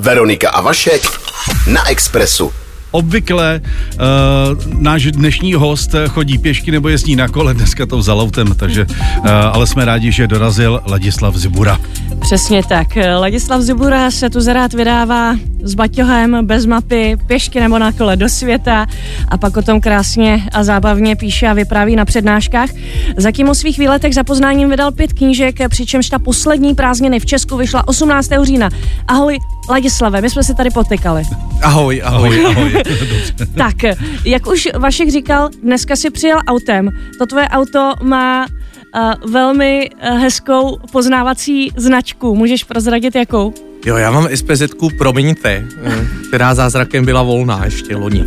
Veronika a Vašek na Expressu. Obvykle uh, náš dnešní host chodí pěšky nebo jezdí na kole, dneska to vzal autem, takže uh, ale jsme rádi, že dorazil Ladislav Zibura. Přesně tak. Ladislav Zibura se tu zarád vydává s baťohem, bez mapy, pěšky nebo na kole do světa a pak o tom krásně a zábavně píše a vypráví na přednáškách. Zatím o svých výletech za poznáním vydal pět knížek, přičemž ta poslední prázdniny v Česku vyšla 18. října. Ahoj, Ladislave, my jsme se tady potykali. Ahoj, ahoj, ahoj. tak, jak už Vašek říkal, dneska si přijel autem. To tvoje auto má uh, velmi uh, hezkou poznávací značku. Můžeš prozradit jakou? Jo, já mám SPZ, promiňte, která zázrakem byla volná ještě loni.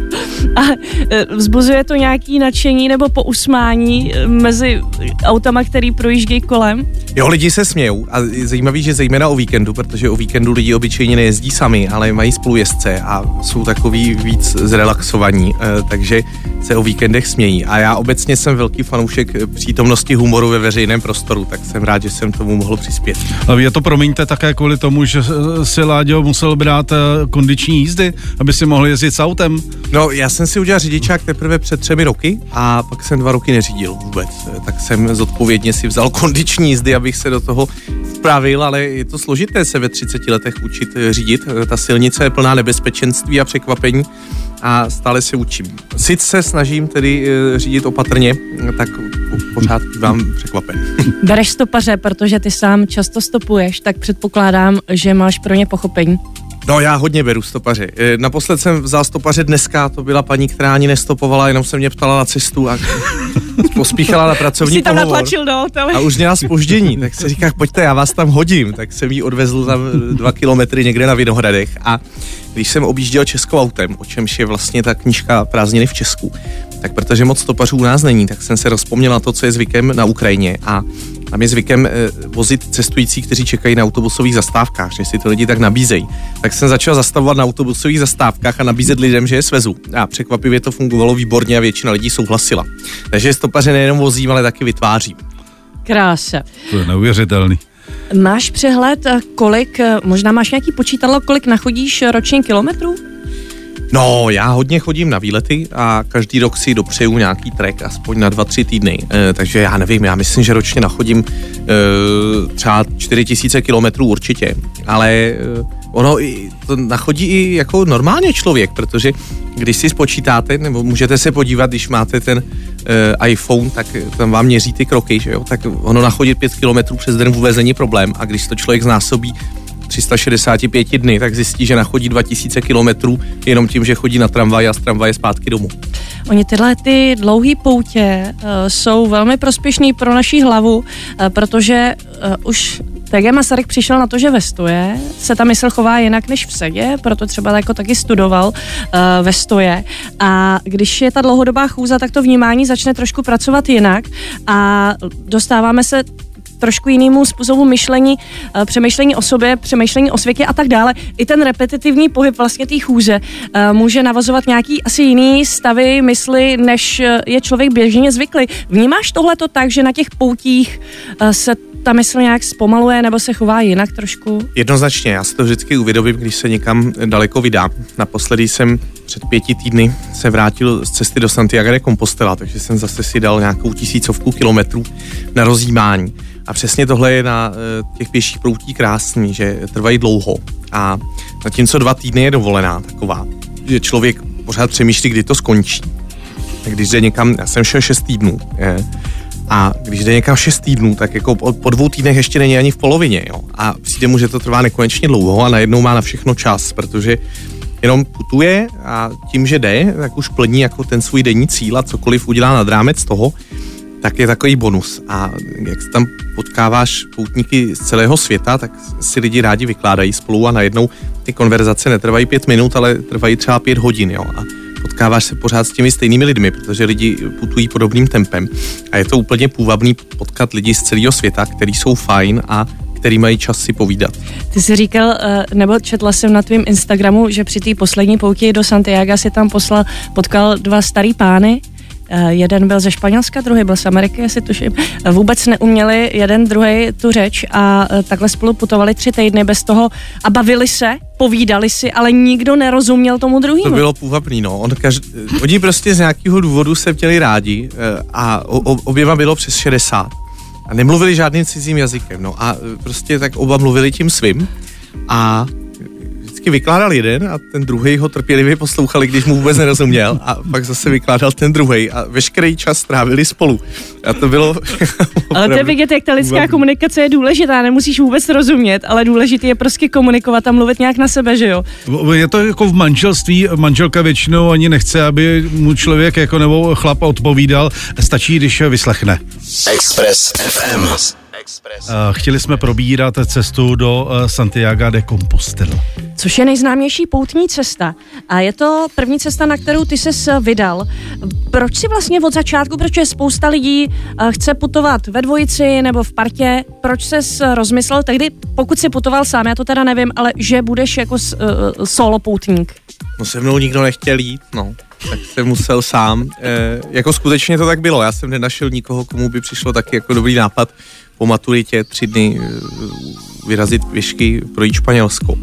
A eh, vzbuzuje to nějaký nadšení nebo pousmání eh, mezi autama, který projíždějí kolem? Jo, lidi se smějou a je zajímavý, že zejména o víkendu, protože o víkendu lidi obyčejně nejezdí sami, ale mají spolujezdce a jsou takový víc zrelaxovaní, takže se o víkendech smějí. A já obecně jsem velký fanoušek přítomnosti humoru ve veřejném prostoru, tak jsem rád, že jsem tomu mohl přispět. Je to, promiňte, také kvůli tomu, že si Láďo musel brát eh, kondiční jízdy, aby si mohl jezdit s autem? No, já jsem si udělal řidičák teprve před třemi roky a pak jsem dva roky neřídil vůbec. Tak jsem zodpovědně si vzal kondiční jízdy, abych se do toho vpravil, ale je to složité se ve 30 letech učit eh, řídit. Ta silnice je plná nebezpečenství a překvapení a stále se učím. Sice se snažím tedy e, řídit opatrně, tak pořád vám překvapen. Bereš stopaře, protože ty sám často stopuješ, tak předpokládám, že máš pro ně pochopení. No já hodně beru stopaře. E, naposled jsem vzal stopaře dneska, to byla paní, která ani nestopovala, jenom se mě ptala na cestu a pospíchala na pracovní Jsi tam pohovor. natlačil do hotelu. A už měla spoždění, tak se říká, pojďte, já vás tam hodím. Tak jsem jí odvezl tam dva kilometry někde na Vinohradech a když jsem objížděl Českou autem, o čemž je vlastně ta knížka Prázdniny v Česku, tak protože moc stopařů u nás není, tak jsem se rozpomněl na to, co je zvykem na Ukrajině a tam je zvykem eh, vozit cestující, kteří čekají na autobusových zastávkách, že si to lidi tak nabízejí. Tak jsem začal zastavovat na autobusových zastávkách a nabízet lidem, že je svezu. A překvapivě to fungovalo výborně a většina lidí souhlasila. Takže stopaře nejenom vozím, ale taky vytvářím. Krása. To je neuvěřitelný. Máš přehled, eh, kolik, eh, možná máš nějaký počítadlo, kolik nachodíš ročně kilometrů? No, já hodně chodím na výlety a každý rok si dopřeju nějaký trek, aspoň na dva, tři týdny. E, takže já nevím, já myslím, že ročně nachodím e, třeba 4000 kilometrů určitě, ale e, ono to nachodí i jako normálně člověk, protože když si spočítáte, nebo můžete se podívat, když máte ten uh, iPhone, tak tam vám měří ty kroky, že jo? tak ono nachodit 5 kilometrů přes den vůbec není problém a když to člověk znásobí 365 dny, tak zjistí, že nachodí 2000 kilometrů jenom tím, že chodí na tramvaj a z tramvaje zpátky domů. Oni tyhle ty dlouhé poutě uh, jsou velmi prospěšný pro naší hlavu, uh, protože uh, už TG Masaryk přišel na to, že ve stoje se ta mysl chová jinak než v sedě, proto třeba jako taky studoval uh. A když je ta dlouhodobá chůza, tak to vnímání začne trošku pracovat jinak a dostáváme se trošku jinému způsobu myšlení, uh, přemýšlení o sobě, přemýšlení o světě a tak dále. I ten repetitivní pohyb vlastně té chůze uh, může navazovat nějaký asi jiný stavy mysli, než je člověk běžně zvyklý. Vnímáš tohle to tak, že na těch poutích se ta mysl nějak zpomaluje nebo se chová jinak trošku? Jednoznačně, já si to vždycky uvědomím, když se někam daleko vydám. Naposledy jsem před pěti týdny se vrátil z cesty do Santiago de Compostela, takže jsem zase si dal nějakou tisícovku kilometrů na rozjímání. A přesně tohle je na eh, těch pěších proutí krásný, že trvají dlouho. A zatímco dva týdny je dovolená taková, že člověk pořád přemýšlí, kdy to skončí. Když jde někam, já jsem šel šest týdnů, je, a když jde někam 6 týdnů, tak jako po, po dvou týdnech ještě není ani v polovině. Jo? A přijde mu, že to trvá nekonečně dlouho a najednou má na všechno čas, protože jenom putuje a tím, že jde, tak už plní jako ten svůj denní cíl a cokoliv udělá nad rámec toho, tak je takový bonus. A jak se tam potkáváš poutníky z celého světa, tak si lidi rádi vykládají spolu a najednou ty konverzace netrvají pět minut, ale trvají třeba pět hodin. Jo? A potkáváš se pořád s těmi stejnými lidmi, protože lidi putují podobným tempem. A je to úplně půvabný potkat lidi z celého světa, který jsou fajn a který mají čas si povídat. Ty jsi říkal, eh, nebo četla jsem na tvém Instagramu, že při té poslední pouti do Santiago si tam poslal, potkal dva starý pány, jeden byl ze Španělska, druhý byl z Ameriky, jestli tuším. Eh, Vůbec neuměli jeden druhý tu řeč a eh, takhle spolu putovali tři týdny bez toho a bavili se, povídali si, ale nikdo nerozuměl tomu druhému. To bylo půvabný, no. On každ... Oni prostě z nějakého důvodu se měli rádi eh, a oběma bylo přes 60. A nemluvili žádným cizím jazykem, no a eh, prostě tak oba mluvili tím svým a vždycky vykládal jeden a ten druhý ho trpělivě poslouchali, když mu vůbec nerozuměl a pak zase vykládal ten druhý a veškerý čas strávili spolu. A to bylo... ale to je vidět, jak ta lidská úvabný. komunikace je důležitá, nemusíš vůbec rozumět, ale důležité je prostě komunikovat a mluvit nějak na sebe, že jo? Je to jako v manželství, manželka většinou ani nechce, aby mu člověk jako nebo chlap odpovídal, stačí, když vyslechne. Express FM. Express. Eh, Chtěli jsme probírat cestu do eh, Santiago de Compostela. Což je nejznámější poutní cesta. A je to první cesta, na kterou ty ses vydal. Proč si vlastně od začátku, protože spousta lidí eh, chce putovat ve dvojici nebo v partě, proč ses rozmyslel tehdy, pokud si putoval sám, já to teda nevím, ale že budeš jako s- eh, solo poutník? No se mnou nikdo nechtěl jít, no. Tak jsem musel sám. E, jako skutečně to tak bylo. Já jsem nenašel nikoho, komu by přišlo taky jako dobrý nápad po maturitě tři dny e, vyrazit pěšky projít Španělsko.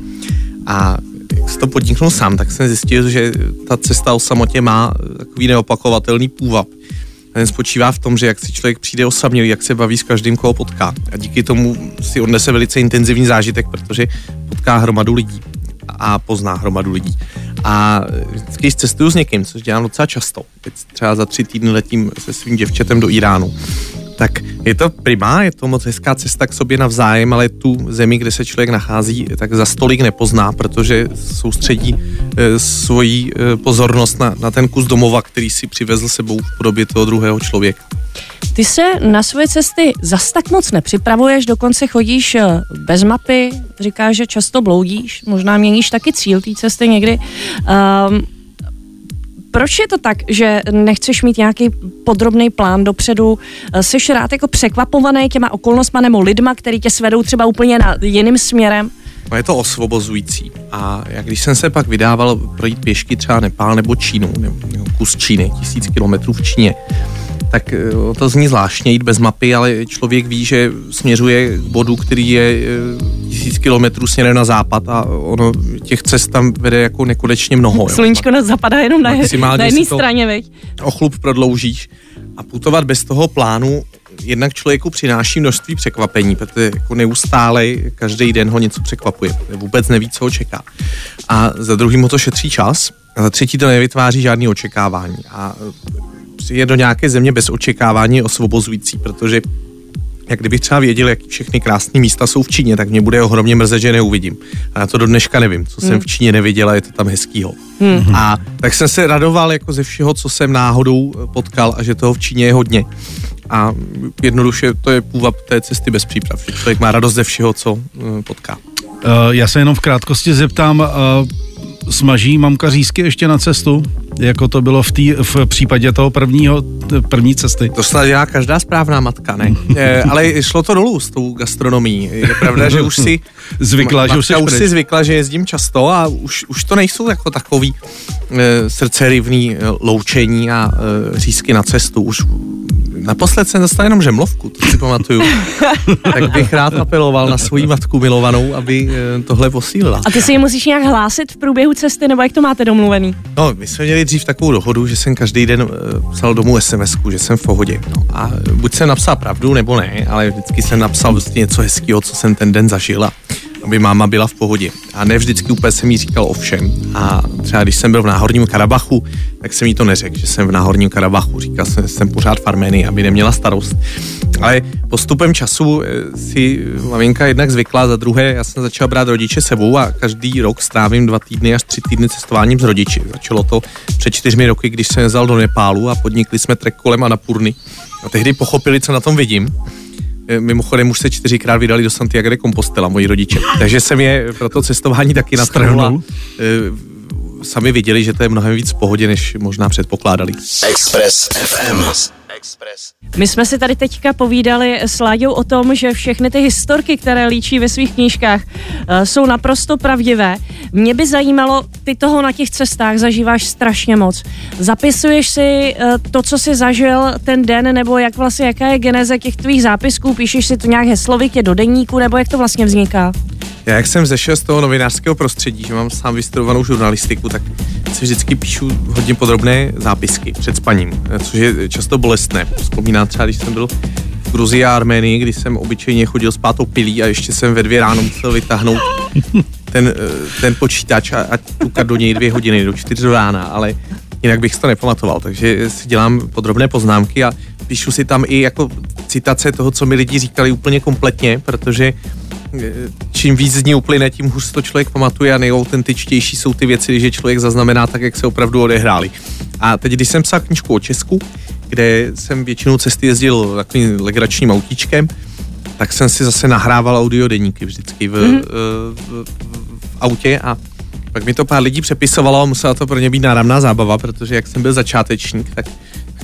A jak jsem to podniknul sám, tak jsem zjistil, že ta cesta o samotě má takový neopakovatelný půvab. A Ten spočívá v tom, že jak si člověk přijde osamělý, jak se baví s každým, koho potká. A díky tomu si odnese velice intenzivní zážitek, protože potká hromadu lidí a pozná hromadu lidí. A vždycky, když cestuju s někým, což dělám docela často, teď třeba za tři týdny letím se svým děvčetem do Iránu, tak je to prima, je to moc hezká cesta k sobě navzájem, ale tu zemi, kde se člověk nachází, tak za stolik nepozná, protože soustředí e, svoji e, pozornost na, na ten kus domova, který si přivezl sebou v podobě toho druhého člověka. Ty se na svoje cesty zas tak moc nepřipravuješ, dokonce chodíš eh, bez mapy, říkáš, že často bloudíš, možná měníš taky cíl té cesty někdy. Um, proč je to tak, že nechceš mít nějaký podrobný plán dopředu? Eh, Jsi rád jako překvapovaný těma okolnostma nebo lidma, který tě svedou třeba úplně na jiným směrem? Je to osvobozující. A jak když jsem se pak vydával projít pěšky třeba Nepál nebo Čínu, nebo kus Číny, tisíc kilometrů v Číně, tak eh, to zní zvláštně jít bez mapy, ale člověk ví, že směřuje k bodu, který je eh, tisíc kilometrů směrem na západ a ono těch cest tam vede jako nekonečně mnoho. jo. Sluníčko nás zapadá jenom na, Maximálně na jedné straně, viď? o chlup prodloužíš a putovat bez toho plánu jednak člověku přináší množství překvapení, protože jako neustále každý den ho něco překvapuje. Vůbec neví, co ho čeká. A za druhým mu to šetří čas a za třetí to nevytváří žádný očekávání. A je do nějaké země bez očekávání osvobozující, protože jak kdybych třeba věděl, jak všechny krásné místa jsou v Číně, tak mě bude ohromně mrzet, že je neuvidím. A já to do dneška nevím, co jsem v Číně neviděl a je to tam hezkýho. Hmm. A tak jsem se radoval jako ze všeho, co jsem náhodou eh, potkal a že toho v Číně je hodně. A jednoduše to je půvab té cesty bez příprav. Člověk má radost ze všeho, co eh, potká. Uh, já se jenom v krátkosti zeptám, uh, smaží mamka řízky ještě na cestu, jako to bylo v, tý, v případě toho prvního, první cesty? To snad dělá každá správná matka, ne? E, ale šlo to dolů s tou gastronomií. Je pravda, že už si... Zvykla, že už už si zvykla, že jezdím často a už, už to nejsou jako takový e, srdcerivný e, loučení a e, řízky na cestu. Už naposled jsem dostal jenom žemlovku, to si pamatuju. tak bych rád apeloval na svoji matku milovanou, aby e, tohle posílila. A ty si ji musíš nějak hlásit v průběhu cesty, nebo jak to máte domluvený? No, my jsme měli dřív takovou dohodu, že jsem každý den uh, psal domů sms že jsem v pohodě. No, a buď jsem napsal pravdu, nebo ne, ale vždycky jsem napsal vlastně něco hezkého, co jsem ten den zažil aby máma byla v pohodě. A ne vždycky úplně jsem jí říkal o všem. A třeba když jsem byl v Náhorním Karabachu, tak jsem jí to neřekl, že jsem v Náhorním Karabachu. Říkal jsem, že jsem pořád v Arménii, aby neměla starost. Ale postupem času eh, si maminka jednak zvykla, za druhé já jsem začal brát rodiče sebou a každý rok strávím dva týdny až tři týdny cestováním s rodiči. Začalo to před čtyřmi roky, když jsem jezdil do Nepálu a podnikli jsme trek kolem Anapurny. A tehdy pochopili, co na tom vidím. Eh, Mimochodem už se čtyřikrát vydali do Santiago de Compostela, moji rodiče. Takže jsem je pro to cestování taky nastrhnul. a, Strhnul. eh, Sami viděli, že to je mnohem víc v pohodě, než možná předpokládali. Express FM. Express. My jsme si tady teďka povídali s Láďou o tom, že všechny ty historky, které líčí ve svých knížkách, eh, jsou naprosto pravdivé. Mě by zajímalo, ty toho na těch cestách zažíváš strašně moc. Zapisuješ si eh, to, co jsi zažil ten den, nebo jak vlastně, jaká je geneze těch tvých zápisků, píšeš si to nějak heslovitě do denníku, nebo jak to vlastně vzniká? Já jak jsem zešel z toho novinářského prostředí, že mám sám vystudovanou žurnalistiku, tak si vždycky píšu hodně podrobné zápisky před spaním, což je často bolestné. Vzpomínám třeba, když jsem byl v Gruzii a Arménii, kdy jsem obyčejně chodil spát opilý a ještě jsem ve dvě ráno musel vytáhnout ten, eh, ten počítač a, a tukat do něj dvě hodiny, do čtyř rána, ale jinak bych to nepamatoval, takže si dělám podrobné poznámky a píšu si tam i jako citace toho, co mi lidi říkali úplně kompletně, protože čím víc z ní uplyne, tím hůř to člověk pamatuje a nejautentičtější jsou ty věci, že člověk zaznamená tak, jak se opravdu odehrály. A teď, když jsem psal knižku o Česku, kde jsem většinou cesty jezdil takovým legračním autíčkem, tak jsem si zase nahrával audiodeníky vždycky v, mm-hmm. v, v, v autě a pak mi to pár lidí přepisovalo a musela to pro ně být náramná zábava, protože jak jsem byl začátečník, tak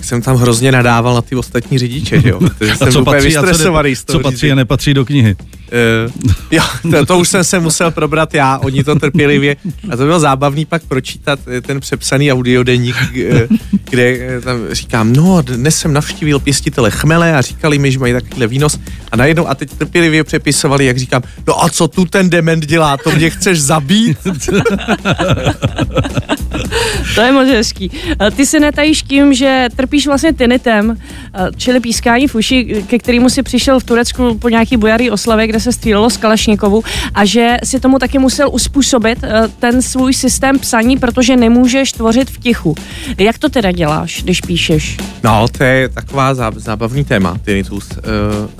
jsem tam hrozně nadával na ty ostatní řidiče, že jo? Protože jsem co patří, a co, ne, co patří a nepatří do knihy? Uh, jo, to, to už jsem se musel probrat já, oni to trpělivě. A to bylo zábavný pak pročítat eh, ten přepsaný audiodeník, eh, kde tam říkám, no, dnes jsem navštívil pěstitele chmele a říkali mi, že mají takovýhle výnos. A najednou, a teď trpělivě přepisovali, jak říkám, no a co tu ten dement dělá, to mě chceš zabít? to je moc hezký. Ty se netajíš tím, že trpíš vlastně tinitem, čili pískání v uši, ke kterému si přišel v Turecku po nějaký bojarý oslavě, kde se střílelo z Kalašnikovu a že si tomu taky musel uspůsobit ten svůj systém psaní, protože nemůžeš tvořit v tichu. Jak to teda děláš, když píšeš? No, to je taková zábavný téma, tinnitus.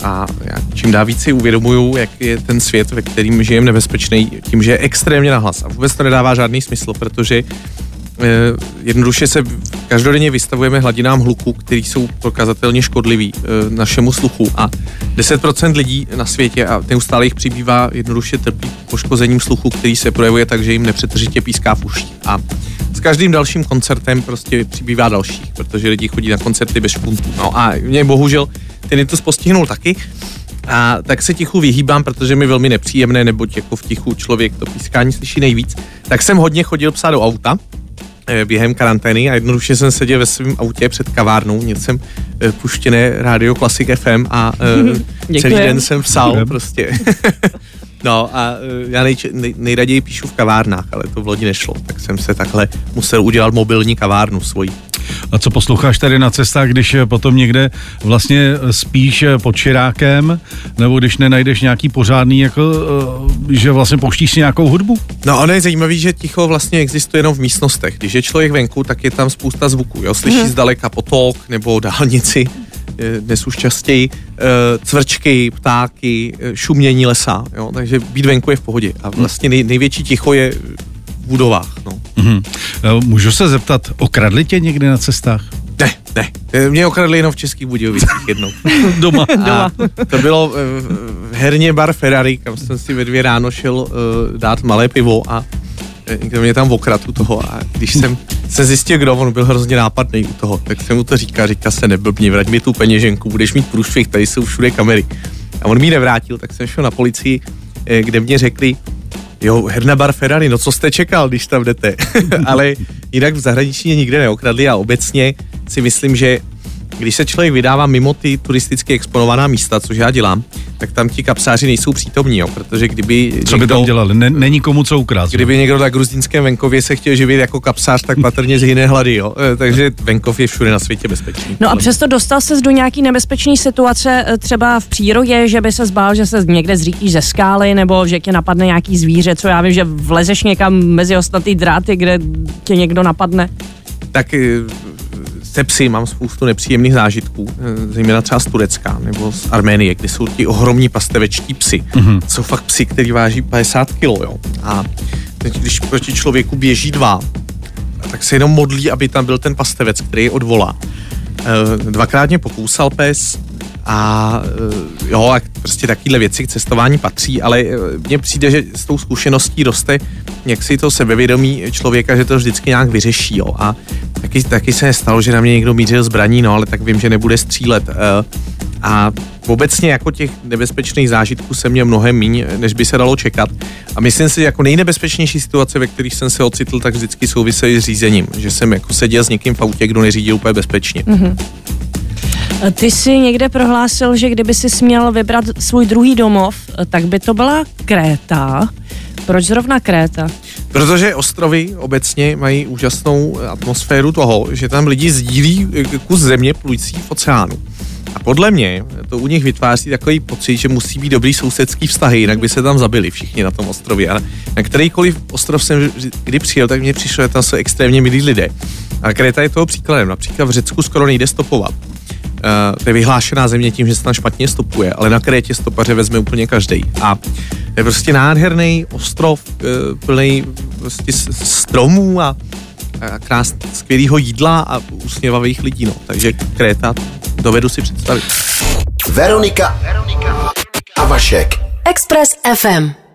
A já čím dál víc si uvědomuju, jak je ten svět, ve kterým žijem nebezpečný, tím, že je extrémně nahlas. A vůbec to nedává žádný smysl, protože Eh, jednoduše se každodenně vystavujeme hladinám hluku, který jsou prokazatelně škodlivý eh, našemu sluchu a 10% lidí na světě a neustále jich přibývá jednoduše trpí poškozením sluchu, který se projevuje tak, že jim nepřetržitě píská v uších. A s každým dalším koncertem prostě přibývá dalších, protože lidi chodí na koncerty bez špuntů. No a mě bohužel ten to postihnul taky, a tak se tichu vyhýbám, protože mi velmi nepříjemné, neboť jako v tichu člověk to pískání slyší nejvíc. Tak jsem hodně chodil psát do auta, Eh, během karantény a jednoduše jsem seděl ve svém autě před kavárnou, měl jsem eh, puštěné rádio Classic FM a uh, celý den jsem psal prostě. no a uh, já nej, nej, nejraději píšu v kavárnách, ale to v lodi nešlo, tak jsem se takhle musel udělat mobilní kavárnu svoji. A co posloucháš tady na cestách, když potom někde vlastně spíš pod širákem, nebo když nenajdeš nějaký pořádný, jako, že vlastně pouštíš si nějakou hudbu? No ono je zajímavé, že ticho vlastně existuje jenom v místnostech. Když je člověk venku, tak je tam spousta zvuků. Jo? Slyší hmm. zdaleka potok nebo dálnici, dnes už častěji, eh, cvrčky, ptáky, šumění lesa. Jo? Takže být venku je v pohodě. A vlastně nej, největší ticho je budovách. No. Mm-hmm. Můžu se zeptat, okradli tě někdy na cestách? Ne, ne. Eh, mě okradli jenom v Českých Budějovicích jednou. Doma. Doma. to bylo v herně bar Ferrari, kam jsem si ve dvě ráno šel dát malé pivo a někdo mě tam okrad u toho a když jsem se zjistil, kdo on byl hrozně nápadný u toho, tak jsem mu to říká, říká se neblbni, vrať mi tu peněženku, budeš mít průšvih, tady jsou všude kamery. A on mi nevrátil, tak jsem šel na policii, kde mě řekli, Jo, herna bar Ferrari, no co jste čekal, když tam jdete? Ale jinak v zahraničí nikde neokradli a obecně si myslím, že když se člověk vydává mimo ty turisticky exponovaná místa, což já dělám, tak tam ti kapsáři nejsou přítomní, jo, protože kdyby... Co někdo, by tam dělali? Ne, není komu co ukrást. Kdyby jo? někdo na gruzínském venkově se chtěl živit jako kapsář, tak patrně zhyne hlady, jo. E, takže venkov je všude na světě bezpečný. No a přesto dostal se do nějaký nebezpečné situace e, třeba v přírodě, že by se zbál, že se někde zřítíš ze skály, nebo že tě napadne nějaký zvíře, co já vím, že vlezeš někam mezi ostatní dráty, kde tě někdo napadne? Tak se psy mám spoustu nepříjemných zážitků, eh, zejména třeba z Turecka nebo z Arménie, kde jsou ti ohromní pastevečtí psy. Mm-hmm. Jsou fakt psy, který váží 50 kg, jo. A teď, když proti člověku běží dva, tak se jenom modlí, aby tam byl ten pastevec, který je odvolá. Eh, dvakrát mě pokousal pes a eh, jo, prostě takovéhle věci k cestování patří, ale eh, mně přijde, že s tou zkušeností roste jak si to sebevědomí člověka, že to vždycky nějak vyřeší, jo. A taky, taky se nestalo, že na mě někdo mířil zbraní, no, ale tak vím, že nebude střílet. Eh, a obecně jako těch nebezpečných zážitků jsem měl mnohem míň, než by se dalo čekat. A myslím si, že jako nejnebezpečnější situace, ve kterých jsem se ocitl, tak vždycky souvisejí s řízením. Že jsem jako seděl s někým v autě, kdo neřídil úplně bezpečně. Mm-hmm. Ty jsi někde prohlásil, že kdyby si směl vybrat svůj druhý domov, tak by to byla Kréta. Proč zrovna Kréta? Protože ostrovy obecně mají úžasnou atmosféru toho, že tam lidi sdílí kus země plující v oceánu. A podle mě to u nich vytváří takový pocit, že musí být dobrý sousedský vztahy, jinak by se tam zabili všichni na tom ostrově. A na kterýkoliv ostrov jsem kdy přijel, tak mně přišlo, že tam jsou extrémně milí lidé. A Kreta je toho příkladem. Například v Řecku skoro nejde stopovat. Uh, to je vyhlášená země tím, že se tam špatně stopuje, ale na Krétě stopaře vezme úplně každý. A to je prostě nádherný ostrov, uh, plný prostě stromů a, a krás, skvělého jídla a usměvavých lidí. No. Takže Kréta dovedu si představit. Veronika, Veronika a Vašek. Express FM.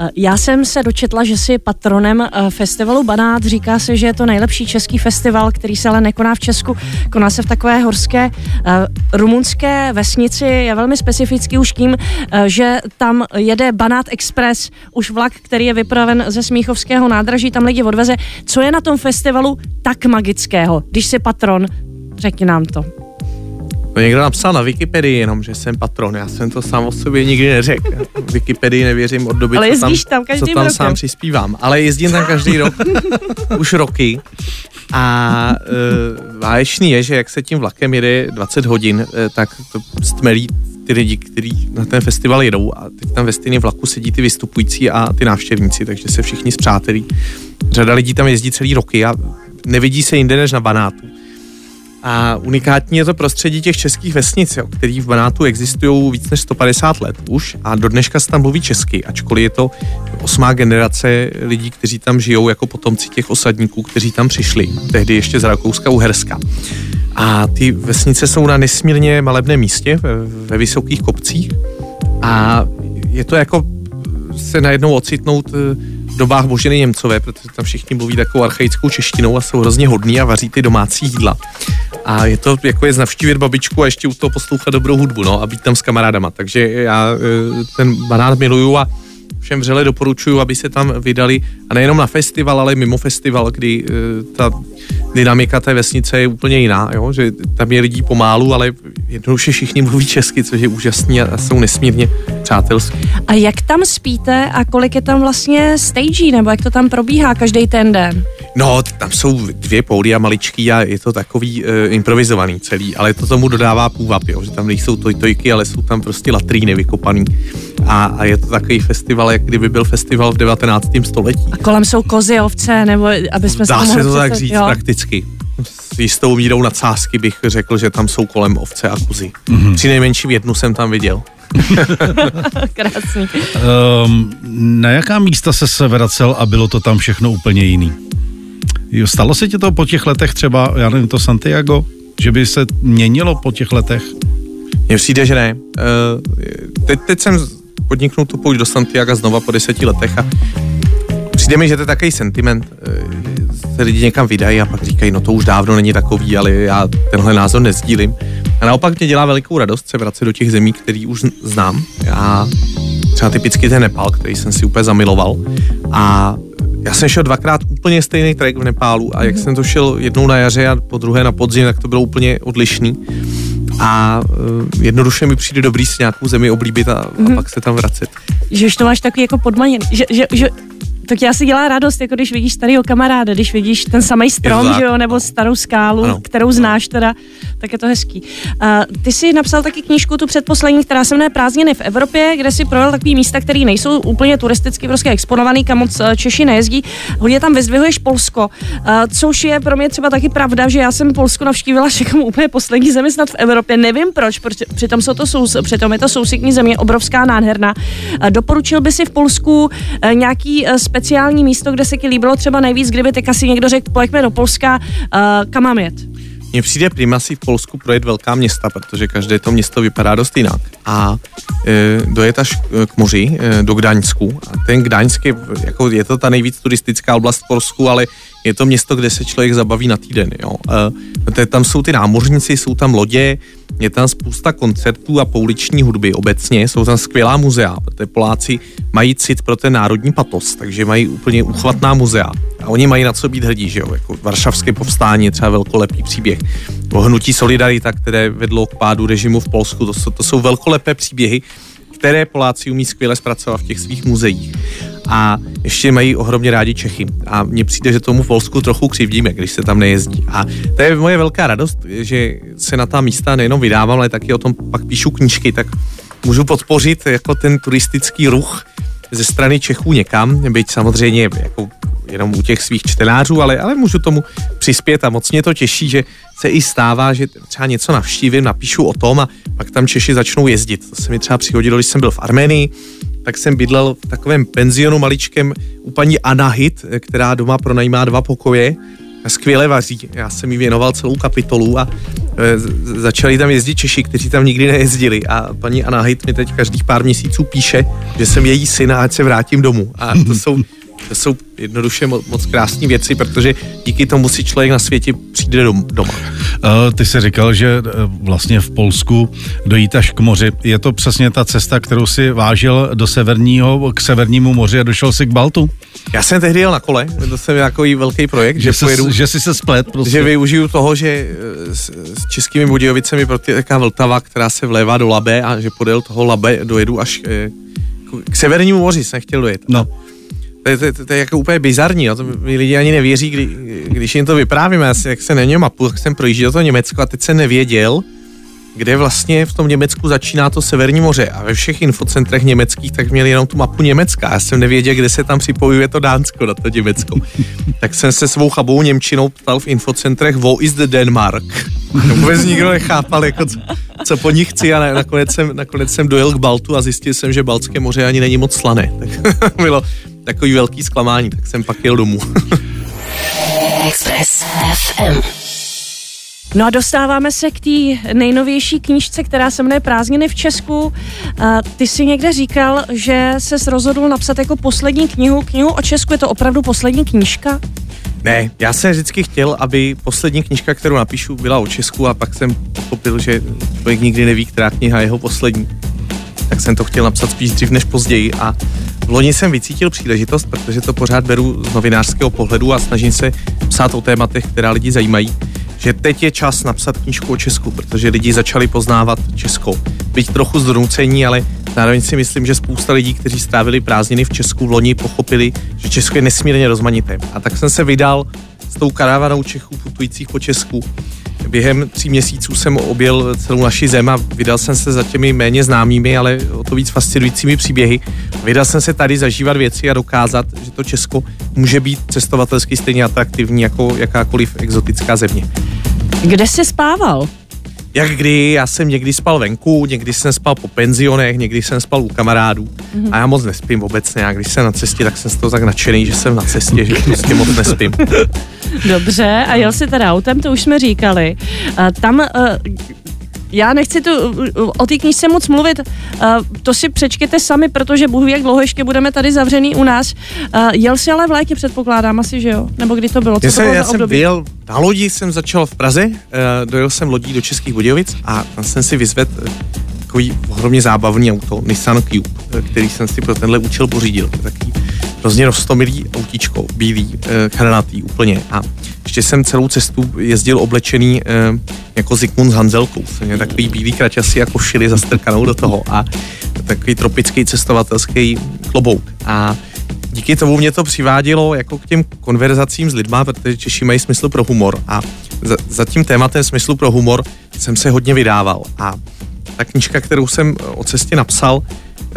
Eh, já jsem se dočetla, že si patronem eh, festivalu Banát. Říká se, že je to nejlepší český festival, který se ale nekoná v Česku. Koná se v takové horské eh, rumunské vesnici. Je velmi specifický už tím, že tam jede Banát Express, už vlak, který je vypraven ze Smíchovského nádraží, tam lidi odveze. Co je na tom festivalu tak magického? Když si patron, řekni nám to. To někdo napsal na Wikipedii jenom, že jsem patron. Já jsem to sám o sobě nikdy neřekl. Wikipedii nevěřím od doby, Ale co tam, tam, každý co tam sám přispívám. Ale jezdím tam každý rok, už roky. A uh, vážný je, že jak se tím vlakem jede 20 hodin, uh, tak to stmelí ty lidi, kteří na ten festival jedou a teď tam ve stejném vlaku sedí ty vystupující a ty návštěvníci, takže se všichni zpřátelí. Řada lidí tam jezdí celý roky a nevidí se jinde než na Banátu. A unikátní je to prostředí těch českých vesnic, jo, který v Banátu existují víc než 150 let už a do dneška se tam mluví česky, ačkoliv je to osmá generace lidí, kteří tam žijou jako potomci těch osadníků, kteří tam přišli, tehdy ještě z Rakouska Uherska. A ty vesnice jsou na nesmírně malebném místě, ve, vysokých kopcích a je to jako se najednou ocitnout dobách Boženy Němcové, protože tam všichni mluví takovou archaickou češtinou a jsou hrozně hodní a vaří ty domácí jídla. A je to jako je navštívit babičku a ještě u toho poslouchat dobrou hudbu, no, a být tam s kamarádama. Takže já e, ten banán miluju a všem vřele doporučuju, aby se tam vydali a nejenom na festival, ale mimo festival, kdy e, ta dynamika té vesnice je úplně jiná, jo? že tam je lidí pomálu, ale jednoduše všichni mluví česky, což je úžasný a jsou nesmírně přátelský. A jak tam spíte a kolik je tam vlastně stagí, nebo jak to tam probíhá každý ten den? No, tam jsou dvě a maličký a je to takový uh, improvizovaný celý, ale to tomu dodává půvab, jo, že tam nejsou tojtojky, ale jsou tam prostě latríny vykopaný. A, a je to takový festival, jak kdyby byl festival v 19. století. A kolem jsou kozy, ovce, nebo aby jsme Dá se, se to tak říct jo. prakticky. S jistou mírou nadsázky bych řekl, že tam jsou kolem ovce a kozy. Mm-hmm. Při nejmenším jednu jsem tam viděl. Krásný. Um, na jaká místa se se vracel a bylo to tam všechno úplně jiný? Jo, stalo se ti to po těch letech třeba, já nevím, to Santiago, že by se měnilo po těch letech? Mně přijde, že ne. Uh, teď, teď jsem podniknul tu pouť do Santiago znova po deseti letech a přijde mi, že to je takový sentiment, uh, se lidi někam vydají a pak říkají, no to už dávno není takový, ale já tenhle názor nezdílím. A naopak mě dělá velikou radost se vracet do těch zemí, který už znám. Já třeba typicky ten Nepal, který jsem si úplně zamiloval. A já jsem šel dvakrát úplně stejný trek v Nepálu a jak mm-hmm. jsem to šel jednou na jaře a po druhé na podzim, tak to bylo úplně odlišný. A uh, jednoduše mi přijde dobrý si nějakou zemi oblíbit a, mm-hmm. a mhm. pak se tam vracet. Že už to máš takový jako podmaněn, že, že, že to tě asi dělá radost, jako když vidíš starého kamaráda, když vidíš ten samý strom, že jo, nebo starou skálu, ano. kterou znáš teda, tak je to hezký. Uh, ty jsi napsal taky knížku, tu předposlední, která se jmenuje Prázdniny v Evropě, kde si projel takový místa, které nejsou úplně turisticky prostě exponovaný, kam moc eh, Češi nejezdí. Hodně tam vyzdvihuješ Polsko, uh, což je pro mě třeba taky pravda, že já jsem Polsko navštívila všechno úplně poslední zemi snad v Evropě. Nevím proč, proč přitom, jsou to sou, přitom je to sousední země, obrovská, nádherná. Uh, doporučil by si v Polsku uh, nějaký uh, speciální místo, kde se ti líbilo třeba nejvíc, kdyby teď asi někdo řekl, pojďme do Polska, uh, kam mám jet? mně přijde prima si v Polsku projet velká města, protože každé to město vypadá dost jinak. A e, dojet až k moři, e, do Gdaňsku. A ten Gdaňsk je, jako, je to ta nejvíc turistická oblast v Polsku, ale je to město, kde se člověk zabaví na týden. Jo. E, tam jsou ty námořníci, jsou tam lodě, je tam spousta koncertů a pouliční hudby obecně, jsou tam skvělá muzea, protože Poláci mají cit pro ten národní patos, takže mají úplně uchvatná muzea. A oni mají na co být hrdí, že jo, jako Varšavské povstání je třeba velkolepý příběh. O hnutí Solidarita, které vedlo k pádu režimu v Polsku, to jsou, to jsou velkolepé příběhy, které Poláci umí skvěle zpracovat v těch svých muzeích. A ještě mají ohromně rádi Čechy. A mně přijde, že tomu v Polsku trochu křivdíme, když se tam nejezdí. A to je moje velká radost, že se na ta místa nejenom vydávám, ale taky o tom pak píšu knížky, tak můžu podpořit jako ten turistický ruch ze strany Čechů někam, byť samozřejmě jako jenom u těch svých čtenářů, ale, ale můžu tomu přispět a moc mě to těší, že se i stává, že třeba něco navštívím, napíšu o tom a pak tam Češi začnou jezdit. To se mi třeba přihodilo, když jsem byl v Arménii, tak jsem bydlel v takovém penzionu maličkem u paní Anahit, která doma pronajímá dva pokoje a skvěle vaří. Já jsem jí věnoval celou kapitolu a e, začali tam jezdit Češi, kteří tam nikdy nejezdili a paní Anahit mi teď každých pár měsíců píše, že jsem její syn a ať se vrátím domů. A to jsou to jsou jednoduše moc, moc krásné věci, protože díky tomu si člověk na světě přijde doma. Uh, ty jsi říkal, že uh, vlastně v Polsku dojít až k moři. Je to přesně ta cesta, kterou si vážil do severního, k severnímu moři a došel si k Baltu? Já jsem tehdy jel na kole, to jsem takový velký projekt, že, že, pojedu, že si se splet prostě. Že využiju toho, že eh, s, s českými Budějovicemi taká Vltava, která se vlévá do Labe a že podél toho Labe dojedu až k severnímu moři jsem chtěl dojet. No. To je, to, to, to je jako úplně bizarní, jo? to mi lidi ani nevěří, kdy, když jim to vyprávím, já jak se neměl mapu, tak jsem projížděl to Německo a teď jsem nevěděl, kde vlastně v tom Německu začíná to Severní moře a ve všech infocentrech německých tak měli jenom tu mapu Německa. Já jsem nevěděl, kde se tam připojuje to Dánsko na to Německo. tak jsem se svou chabou Němčinou ptal v infocentrech, wo is the Denmark? Vůbec nikdo nechápal, jako co, co po nich chci a nakonec jsem, nakonec jsem dojel k Baltu a zjistil jsem, že Baltské moře ani není moc slané. Tak bylo takový velký zklamání, tak jsem pak jel domů. Express FM. No a dostáváme se k té nejnovější knížce, která se jmenuje Prázdniny v Česku. Ty si někde říkal, že se rozhodl napsat jako poslední knihu, knihu o Česku. Je to opravdu poslední knížka? Ne, já jsem vždycky chtěl, aby poslední knižka, kterou napíšu, byla o Česku a pak jsem pochopil, že člověk nikdy neví, která kniha je jeho poslední. Tak jsem to chtěl napsat spíš dřív než později a v loni jsem vycítil příležitost, protože to pořád beru z novinářského pohledu a snažím se psát o tématech, která lidi zajímají že teď je čas napsat knížku o Česku, protože lidi začali poznávat Česko. Byť trochu zdonucení, ale zároveň si myslím, že spousta lidí, kteří strávili prázdniny v Česku v loni, pochopili, že Česko je nesmírně rozmanité. A tak jsem se vydal s tou karavanou Čechů putujících po Česku. Během tří měsíců jsem objel celou naši zem a vydal jsem se za těmi méně známými, ale o to víc fascinujícími příběhy. Vydal jsem se tady zažívat věci a dokázat, že to Česko může být cestovatelsky stejně atraktivní jako jakákoliv exotická země. Kde jsi spával? Jak kdy, já jsem někdy spal venku, někdy jsem spal po penzionech, někdy jsem spal u kamarádů mm-hmm. a já moc nespím obecně. A když jsem na cestě, tak jsem z toho tak nadšený, že jsem na cestě, že prostě moc nespím. Dobře, a jel jsi teda autem, to už jsme říkali. Tam já nechci tu o té knížce moc mluvit, to si přečtěte sami, protože Bůh ví, jak dlouho ještě budeme tady zavřený u nás. Jel si ale v létě, předpokládám asi, že jo? Nebo kdy to bylo? Co já to bylo já jsem byl na lodi, jsem začal v Praze, eh, dojel jsem lodí do Českých Budějovic a tam jsem si vyzvedl takový ohromně zábavný auto, Nissan Cube, který jsem si pro tenhle účel pořídil. Takový hrozně roztomilý autíčko, bílý, hranatý úplně. A ještě jsem celou cestu jezdil oblečený jako Zikmund s Hanzelkou. Jsem takový bílý kraťasy a košili zastrkanou do toho a takový tropický cestovatelský klobouk. A díky tomu mě to přivádělo jako k těm konverzacím s lidma, protože Češi mají smysl pro humor a za, za tím tématem smyslu pro humor jsem se hodně vydával a ta knižka, kterou jsem o cestě napsal, eh,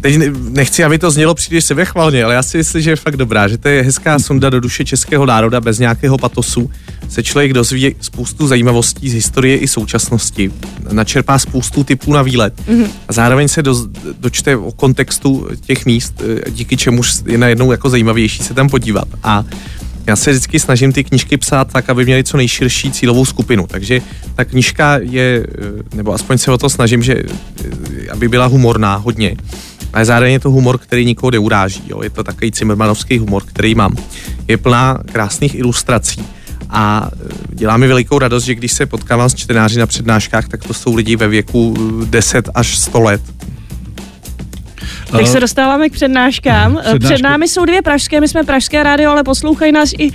teď nechci, aby to znělo příliš sebechvalně, ale já si myslím, že je fakt dobrá, že to je hezká sonda do duše českého národa bez nějakého patosu. Se člověk dozví spoustu zajímavostí z historie i současnosti, načerpá spoustu typů na výlet mm-hmm. a zároveň se do, dočte o kontextu těch míst, eh, díky čemuž je najednou jako zajímavější se tam podívat. A Já se vždycky snažím ty knížky psát tak, aby měly co nejširší cílovou skupinu. Takže ta knížka je, eh, nebo aspoň se o to snažím, že eh, aby byla humorná hodně. Ale zároveň je to humor, který nikoho neuráží. Jo? Je to takový cimrmanovský humor, který mám. Je plná krásných ilustrací. A eh, dělá mi velikou radost, že když se potkávám s čtenáři na přednáškách, tak to jsou lidi ve věku 10 až 100 let tak se dostáváme k přednáškám. Přednášku. Před námi jsou dvě pražské, my jsme pražské rádio, ale poslouchají nás i uh,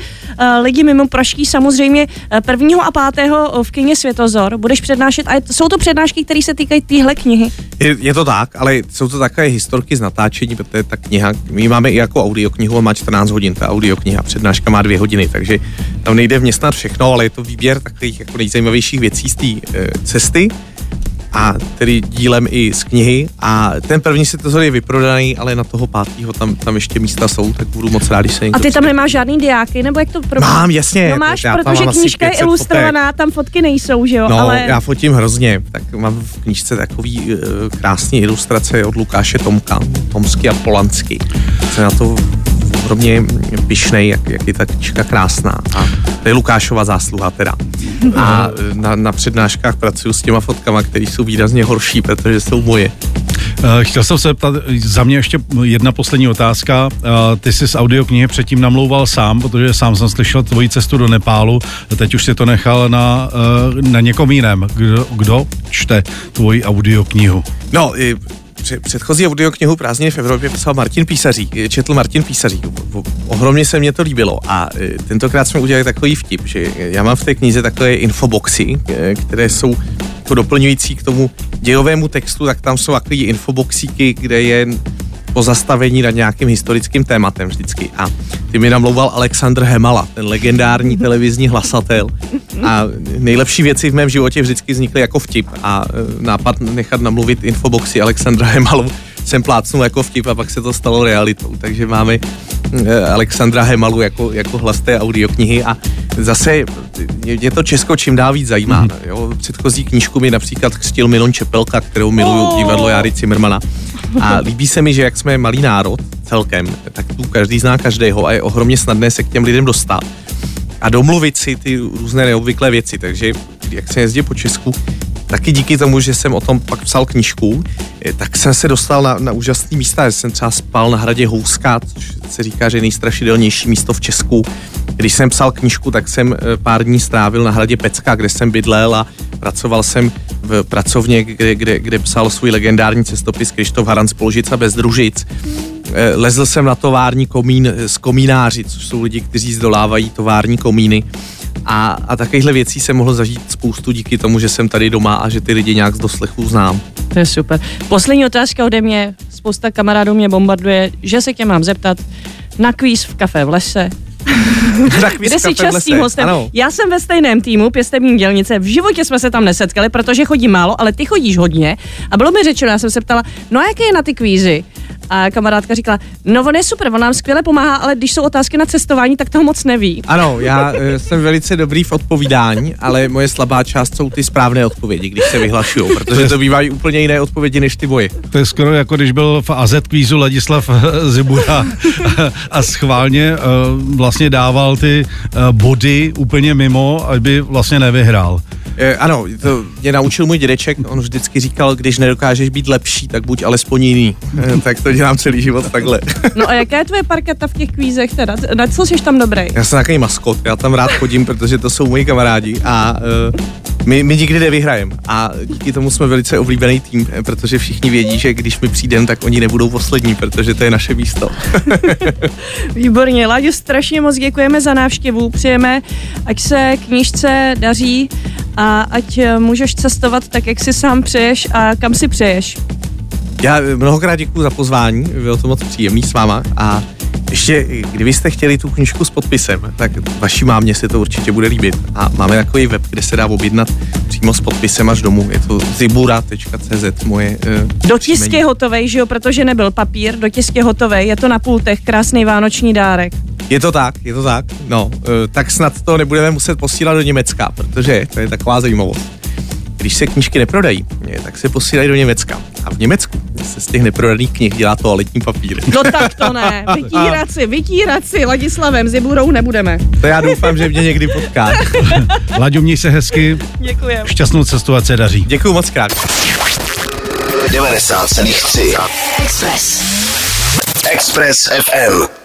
lidi mimo pražský. Samozřejmě uh, prvního a pátého v kyně Světozor budeš přednášet. A jsou to přednášky, které se týkají téhle knihy? Je, je, to tak, ale jsou to takové historky z natáčení, protože ta kniha, my máme i jako audioknihu, má 14 hodin, ta audiokniha, přednáška má dvě hodiny, takže tam nejde vměstnat všechno, ale je to výběr takových jako nejzajímavějších věcí z té cesty a tedy dílem i z knihy a ten první si to je vyprodaný, ale na toho pátého tam, tam ještě místa jsou, tak budu moc rád, když se A ty tam nemáš žádný diáky, nebo jak to probíhá? Mám, jasně. No máš, protože knížka je ilustrovaná, fotek. tam fotky nejsou, že jo? No, ale... já fotím hrozně, tak mám v knížce takový uh, krásný ilustrace od Lukáše Tomka, Tomsky a Polansky. Se na to ohromně pišnej, jak, jak je ta knížka krásná. A to je Lukášova zásluha teda. A na, na přednáškách pracuji s těma fotkama, které jsou výrazně horší, protože jsou moje. Eh, chtěl jsem se zeptat, za mě ještě jedna poslední otázka. Eh, ty jsi z audioknihy předtím namlouval sám, protože sám jsem slyšel tvoji cestu do Nepálu, teď už si to nechal na, eh, na někom jiném. Kdo, kdo čte tvoji audioknihu? No, předchozí audioknihu Prázdně v Evropě psal Martin Písařík, četl Martin Písařík. Ohromně se mně to líbilo a e, tentokrát jsme udělali takový vtip, že já mám v té knize takové infoboxy, e, které jsou jako doplňující k tomu dějovému textu, tak tam jsou takové infoboxíky, kde je pozastavení nad nějakým historickým tématem vždycky. A ty mi namlouval Alexandr Hemala, ten legendární televizní hlasatel. A nejlepší věci v mém životě vždycky vznikly jako vtip. A e, nápad nechat namluvit infoboxy Alexandra Hemalu jsem plácnul jako vtip a pak se to stalo realitou. Takže máme e, Alexandra Hemalu jako, jako hlas té audioknihy a zase mě to Česko čím dál víc zajímá. Mm-hmm. Jo? Předchozí knížku mi například křtil Milon Čepelka, kterou miluju, oh. divadlo Jary Cimrmana. A líbí se mi, že jak jsme malý národ celkem, tak tu každý zná každého a je ohromně snadné se k těm lidem dostat a domluvit si ty různé neobvyklé věci. Takže jak se jezdí po Česku, taky díky tomu, že jsem o tom pak psal knížku, eh, tak jsem se dostal na, na úžasné místa. Jsem třeba spal na hradě Houska, což se říká, že je nejstrašidelnější místo v Česku. Když jsem psal knížku, tak jsem eh, pár dní strávil na hradě Pecka, kde jsem bydlel a pracoval jsem v pracovně, kde, kde, kde psal svůj legendární cestopis Krištof Haran z Polžica bez družic. Eh, lezl jsem na tovární komín s komínáři, což jsou lidi, kteří zdolávají tovární komíny. A, a takovýchhle věcí jsem mohl zažít spoustu díky tomu, že jsem tady doma a že ty lidi nějak z doslechu znám. To je super. Poslední otázka ode mě. Spousta kamarádů mě bombarduje, že se tě mám zeptat na kvíz v kafe v lese. Kde jsi častým hostem? Ano. Já jsem ve stejném týmu pěstební dělnice. V životě jsme se tam nesetkali, protože chodím málo, ale ty chodíš hodně. A bylo mi řečeno, já jsem se ptala, no a jaké je na ty kvízy? A kamarádka říkala, no on je super, on nám skvěle pomáhá, ale když jsou otázky na cestování, tak toho moc neví. Ano, já e, jsem velice dobrý v odpovídání, ale moje slabá část jsou ty správné odpovědi, když se vyhlašují, protože to bývají úplně jiné odpovědi než ty boje. To je skoro jako když byl v AZ kvízu Ladislav eh, Zibura a schválně uh, vlastně dával ty body úplně mimo, aby vlastně nevyhrál. E, ano, to mě naučil můj dědeček, on vždycky říkal, když nedokážeš být lepší, tak buď alespoň jiný. E, tak to dělám celý život takhle. No a jaká je tvoje parketa v těch kvízech teda? Na co jsi tam dobrý? Já jsem takový maskot, já tam rád chodím, protože to jsou moji kamarádi a uh, my, my nikdy nevyhrajeme. A díky tomu jsme velice oblíbený tým, protože všichni vědí, že když my přijdeme, tak oni nebudou poslední, protože to je naše místo. Výborně, Láďo, strašně moc děkujeme za návštěvu, přijeme, ať se knížce daří a ať můžeš cestovat tak, jak si sám přeješ a kam si přeješ. Já mnohokrát děkuji za pozvání, bylo to moc příjemný s váma a ještě, kdybyste chtěli tu knižku s podpisem, tak vaší mámě se to určitě bude líbit. A máme takový web, kde se dá objednat přímo s podpisem až domů. Je to zibura.cz moje uh, Do tisk je hotovej, že jo, protože nebyl papír, do tisk je hotovej, je to na pultech, krásný vánoční dárek. Je to tak, je to tak. No, uh, tak snad to nebudeme muset posílat do Německa, protože to je taková zajímavost. Když se knížky neprodají, tak se posílají do Německa. A v Německu se z těch neprodaných knih dělá toaletní papír. No tak to ne. Vytírat si, vytírat si Ladislavem Ziburou nebudeme. To já doufám, že mě někdy potká. Laďo, měj se hezky, Děkujeme. šťastnou cestu, ať se daří. Děkuji moc krát. 90,3 Express. Express FM.